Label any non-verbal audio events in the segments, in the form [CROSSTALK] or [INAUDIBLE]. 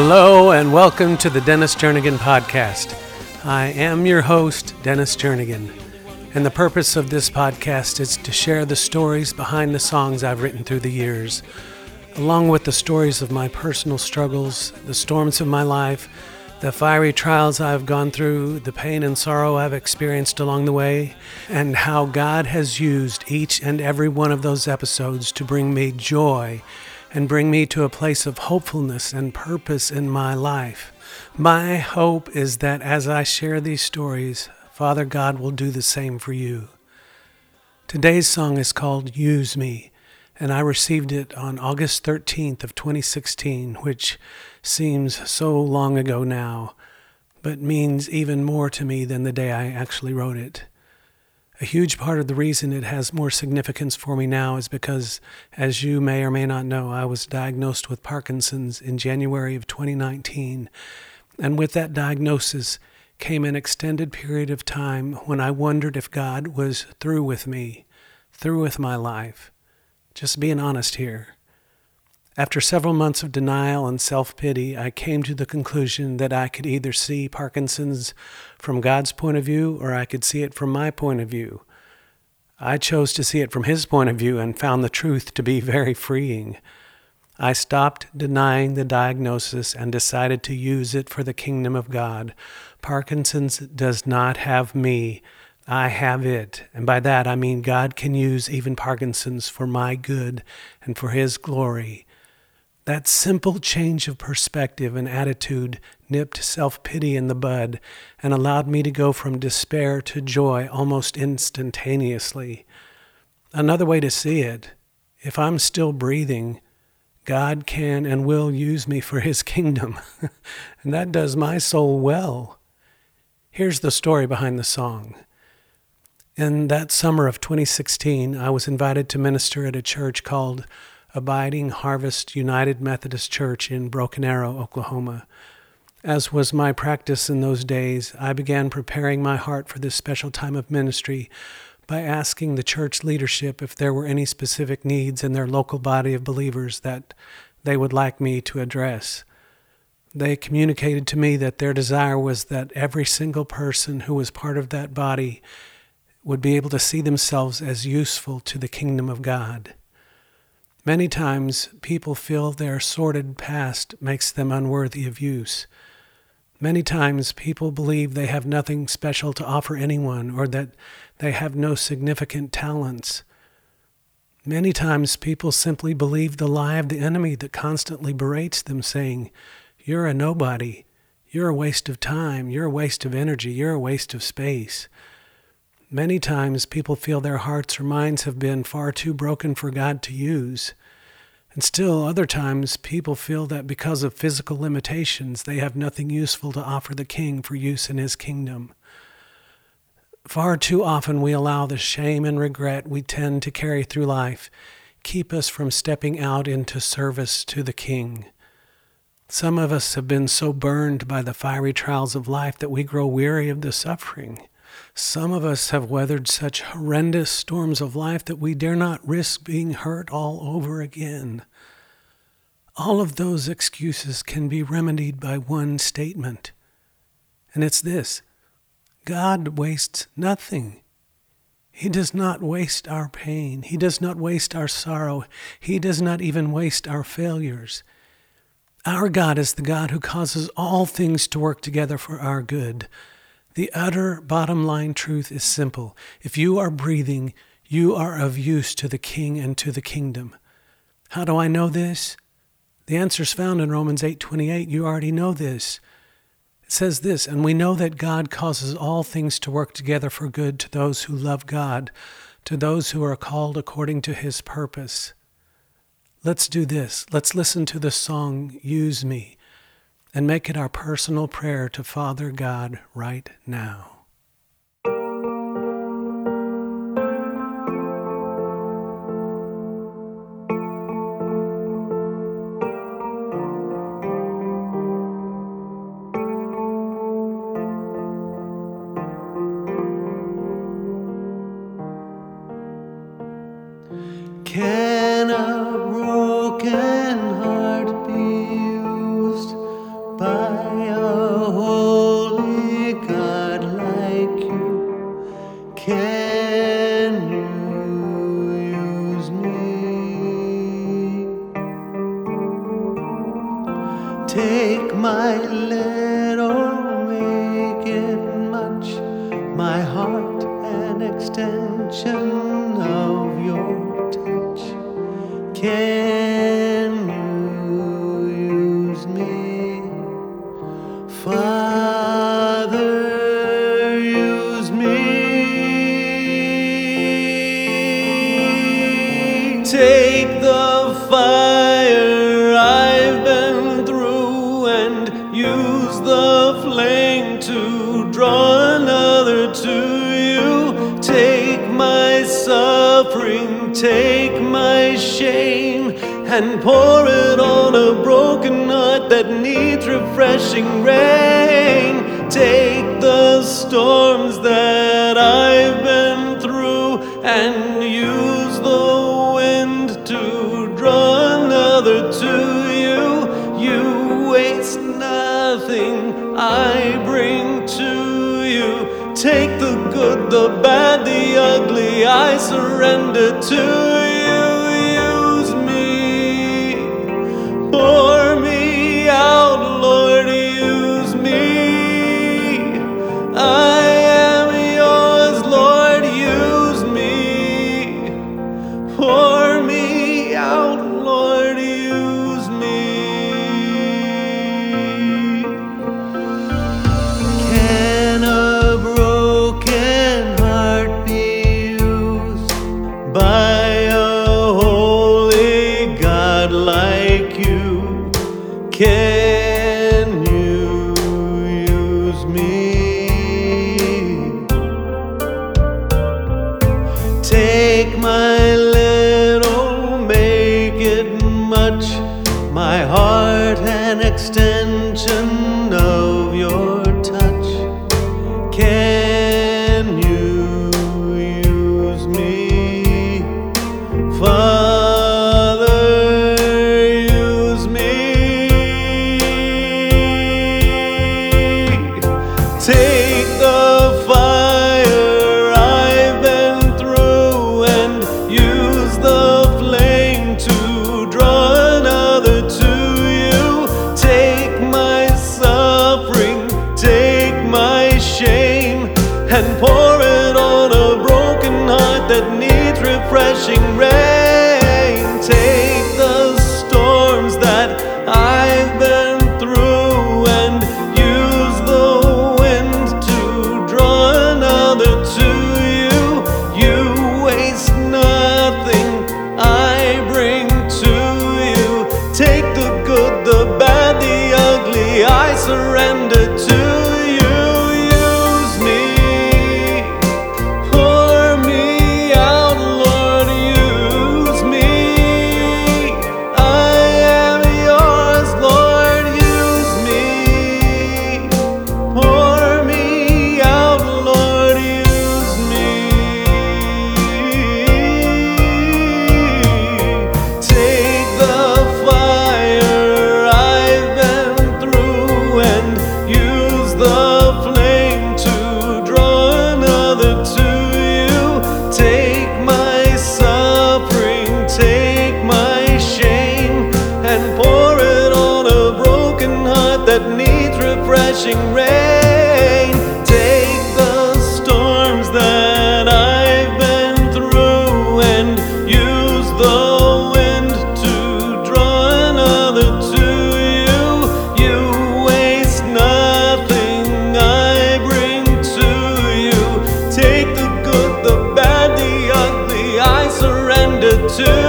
Hello and welcome to the Dennis Jernigan podcast. I am your host, Dennis Jernigan, and the purpose of this podcast is to share the stories behind the songs I've written through the years, along with the stories of my personal struggles, the storms of my life, the fiery trials I've gone through, the pain and sorrow I've experienced along the way, and how God has used each and every one of those episodes to bring me joy and bring me to a place of hopefulness and purpose in my life. My hope is that as I share these stories, Father God will do the same for you. Today's song is called Use Me, and I received it on August 13th of 2016, which seems so long ago now, but means even more to me than the day I actually wrote it. A huge part of the reason it has more significance for me now is because, as you may or may not know, I was diagnosed with Parkinson's in January of 2019. And with that diagnosis came an extended period of time when I wondered if God was through with me, through with my life. Just being honest here. After several months of denial and self pity, I came to the conclusion that I could either see Parkinson's from God's point of view or I could see it from my point of view. I chose to see it from His point of view and found the truth to be very freeing. I stopped denying the diagnosis and decided to use it for the kingdom of God. Parkinson's does not have me. I have it. And by that I mean God can use even Parkinson's for my good and for His glory. That simple change of perspective and attitude nipped self pity in the bud and allowed me to go from despair to joy almost instantaneously. Another way to see it if I'm still breathing, God can and will use me for His kingdom, [LAUGHS] and that does my soul well. Here's the story behind the song. In that summer of 2016, I was invited to minister at a church called Abiding Harvest United Methodist Church in Broken Arrow, Oklahoma. As was my practice in those days, I began preparing my heart for this special time of ministry by asking the church leadership if there were any specific needs in their local body of believers that they would like me to address. They communicated to me that their desire was that every single person who was part of that body would be able to see themselves as useful to the kingdom of God. Many times people feel their sordid past makes them unworthy of use. Many times people believe they have nothing special to offer anyone or that they have no significant talents. Many times people simply believe the lie of the enemy that constantly berates them, saying, You're a nobody. You're a waste of time. You're a waste of energy. You're a waste of space. Many times people feel their hearts or minds have been far too broken for God to use. And still, other times, people feel that because of physical limitations, they have nothing useful to offer the King for use in his kingdom. Far too often, we allow the shame and regret we tend to carry through life keep us from stepping out into service to the King. Some of us have been so burned by the fiery trials of life that we grow weary of the suffering. Some of us have weathered such horrendous storms of life that we dare not risk being hurt all over again. All of those excuses can be remedied by one statement, and it's this God wastes nothing. He does not waste our pain. He does not waste our sorrow. He does not even waste our failures. Our God is the God who causes all things to work together for our good. The utter bottom line truth is simple. If you are breathing, you are of use to the king and to the kingdom. How do I know this? The answer is found in Romans 8:28. You already know this. It says this, and we know that God causes all things to work together for good to those who love God, to those who are called according to his purpose. Let's do this. Let's listen to the song Use Me and make it our personal prayer to Father God right now. care. take my shame and pour it on a broken heart that needs refreshing rain. Take the storms that the bad, the ugly, I surrender to. my heart and extend. to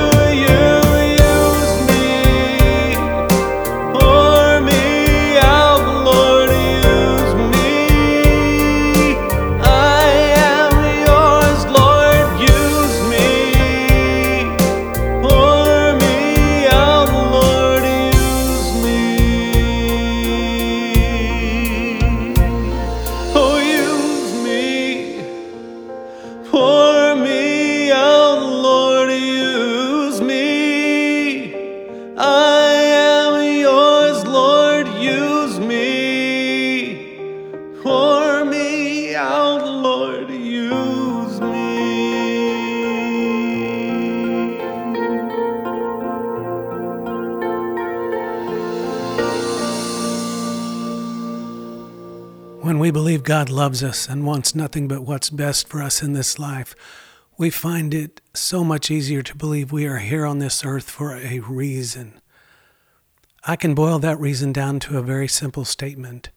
we believe God loves us and wants nothing but what's best for us in this life, we find it so much easier to believe we are here on this earth for a reason. I can boil that reason down to a very simple statement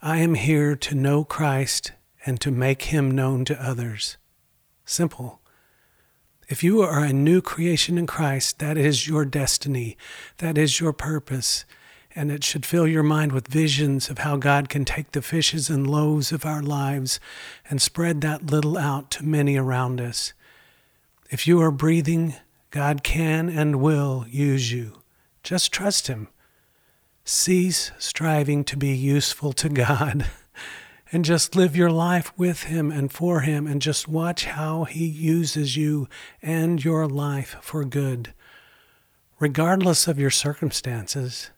I am here to know Christ and to make him known to others. Simple. If you are a new creation in Christ, that is your destiny, that is your purpose, and it should fill your mind with visions of how God can take the fishes and loaves of our lives and spread that little out to many around us. If you are breathing, God can and will use you. Just trust Him. Cease striving to be useful to God. [LAUGHS] and just live your life with Him and for Him, and just watch how He uses you and your life for good, regardless of your circumstances.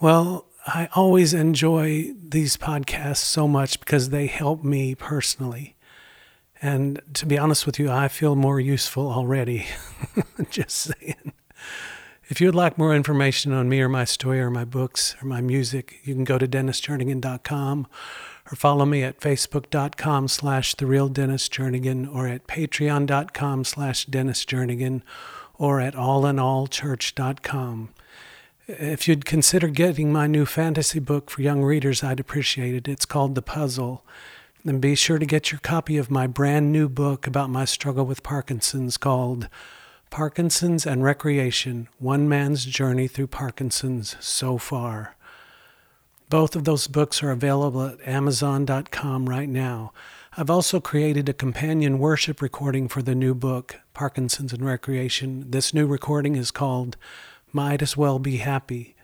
Well, I always enjoy these podcasts so much because they help me personally. And to be honest with you, I feel more useful already. [LAUGHS] just saying. If you would like more information on me or my story or my books or my music, you can go to dennisjernigan.com or follow me at facebook.com slash the real Dennis or at patreon.com slash Dennis Jernigan or at allinallchurch.com. If you'd consider getting my new fantasy book for young readers, I'd appreciate it. It's called The Puzzle. And be sure to get your copy of my brand new book about my struggle with Parkinson's called Parkinson's and Recreation One Man's Journey Through Parkinson's So Far. Both of those books are available at Amazon.com right now. I've also created a companion worship recording for the new book, Parkinson's and Recreation. This new recording is called Might As Well Be Happy.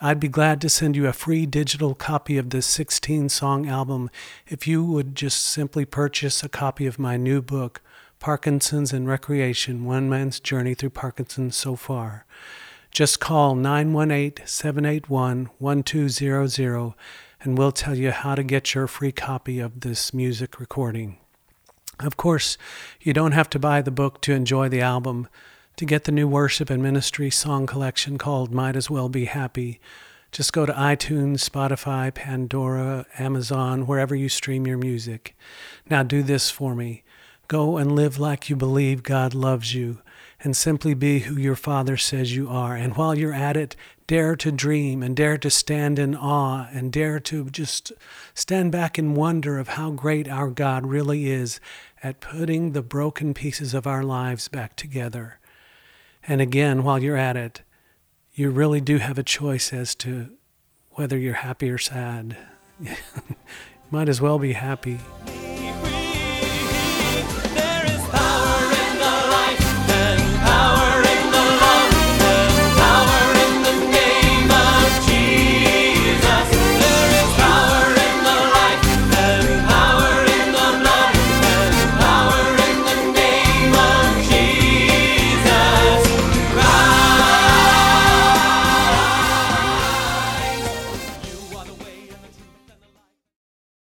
I'd be glad to send you a free digital copy of this 16 song album if you would just simply purchase a copy of my new book, Parkinson's and Recreation One Man's Journey Through Parkinson's So Far. Just call 918 781 1200 and we'll tell you how to get your free copy of this music recording. Of course, you don't have to buy the book to enjoy the album. To get the new worship and ministry song collection called Might As Well Be Happy, just go to iTunes, Spotify, Pandora, Amazon, wherever you stream your music. Now do this for me. Go and live like you believe God loves you and simply be who your Father says you are. And while you're at it, dare to dream and dare to stand in awe and dare to just stand back in wonder of how great our God really is at putting the broken pieces of our lives back together. And again, while you're at it, you really do have a choice as to whether you're happy or sad. [LAUGHS] Might as well be happy.